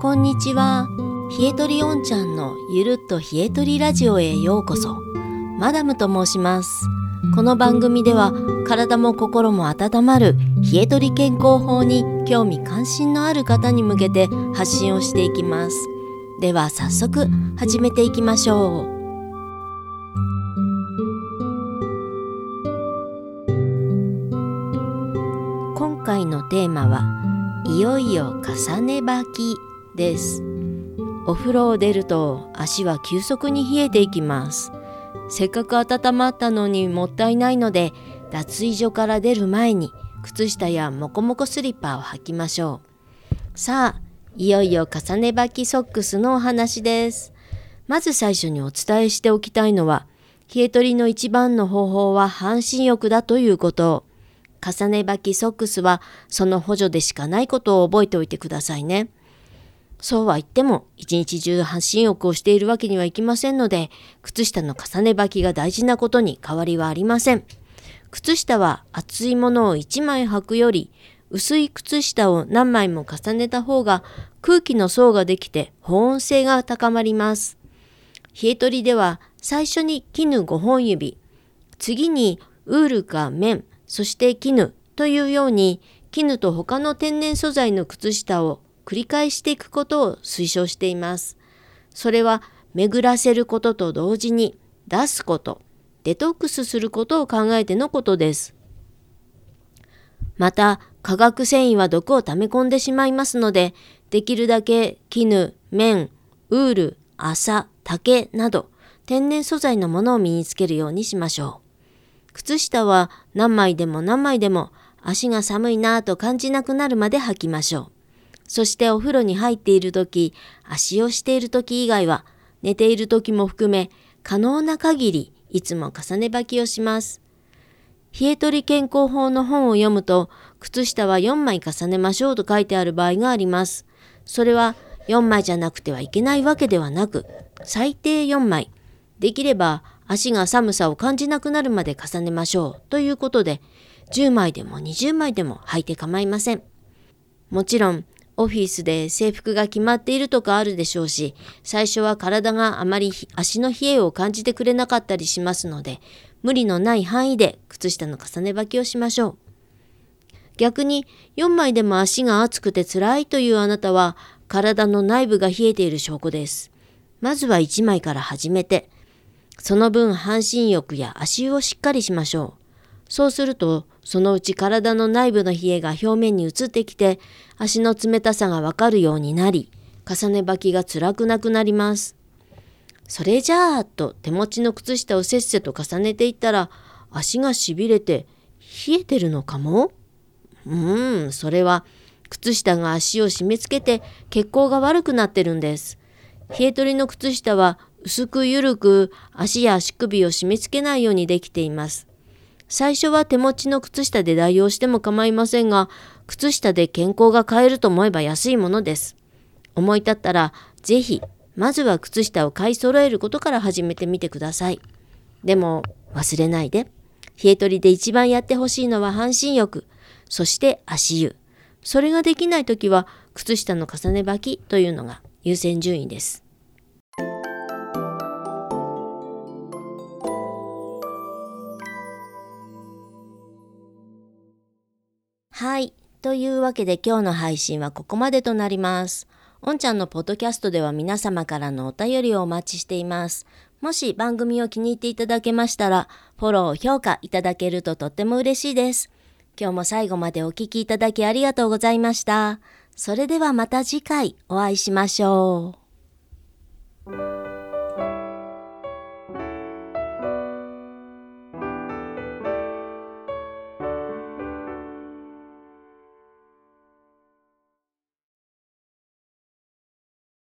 こんにちは。冷えとりおんちゃんのゆるっと冷えとりラジオへようこそ。マダムと申します。この番組では体も心も温まる冷えとり健康法に興味関心のある方に向けて発信をしていきます。では早速始めていきましょう。今回のテーマはいよいよ重ね履きです。お風呂を出ると足は急速に冷えていきます。せっかく温まったのにもったいないので脱衣所から出る前に靴下やモコモコスリッパを履きましょう。さあいよいよ重ね履きソックスのお話です。まず最初にお伝えしておきたいのは冷え取りの一番の方法は半身浴だということ。重ね履きソックスはその補助でしかないことを覚えておいてくださいね。そうは言っても一日中半身浴をしているわけにはいきませんので靴下の重ね履きが大事なことに変わりはありません。靴下は厚いものを1枚履くより薄い靴下を何枚も重ねた方が空気の層ができて保温性が高まります。冷え取りでは最初に絹5本指、次にウールか綿、そして絹というように絹と他の天然素材の靴下を繰り返していくことを推奨しています。それは巡らせることと同時に出すこと、デトックスすることを考えてのことです。また、化学繊維は毒を溜め込んでしまいますので、できるだけ絹、綿、ウール、麻、竹など天然素材のものを身につけるようにしましょう。靴下は何枚でも何枚でも足が寒いなぁと感じなくなるまで履きましょう。そしてお風呂に入っている時、足をしている時以外は寝ている時も含め可能な限りいつも重ね履きをします。冷え取り健康法の本を読むと靴下は4枚重ねましょうと書いてある場合があります。それは4枚じゃなくてはいけないわけではなく最低4枚できれば足が寒さを感じなくなるまで重ねましょうということで、10枚でも20枚でも履いて構いません。もちろん、オフィスで制服が決まっているとかあるでしょうし、最初は体があまり足の冷えを感じてくれなかったりしますので、無理のない範囲で靴下の重ね履きをしましょう。逆に4枚でも足が熱くて辛いというあなたは体の内部が冷えている証拠です。まずは1枚から始めて、その分半身浴や足湯をしっかりしましょう。そうすると、そのうち体の内部の冷えが表面に移ってきて、足の冷たさがわかるようになり、重ね履きが辛くなくなります。それじゃあ、と手持ちの靴下をせっせと重ねていったら、足がしびれて冷えてるのかも？うーん、それは靴下が足を締め付けて血行が悪くなってるんです。冷え取りの靴下は薄く緩く足や足首を締め付けないようにできています。最初は手持ちの靴下で代用しても構いませんが、靴下で健康が買えると思えば安いものです。思い立ったら、ぜひ、まずは靴下を買い揃えることから始めてみてください。でも、忘れないで。冷え取りで一番やってほしいのは半身浴、そして足湯。それができないときは、靴下の重ね履きというのが優先順位です。というわけで今日の配信はここまでとなります。おんちゃんのポッドキャストでは皆様からのお便りをお待ちしています。もし番組を気に入っていただけましたら、フォロー、評価いただけるととっても嬉しいです。今日も最後までお聴きいただきありがとうございました。それではまた次回お会いしましょう。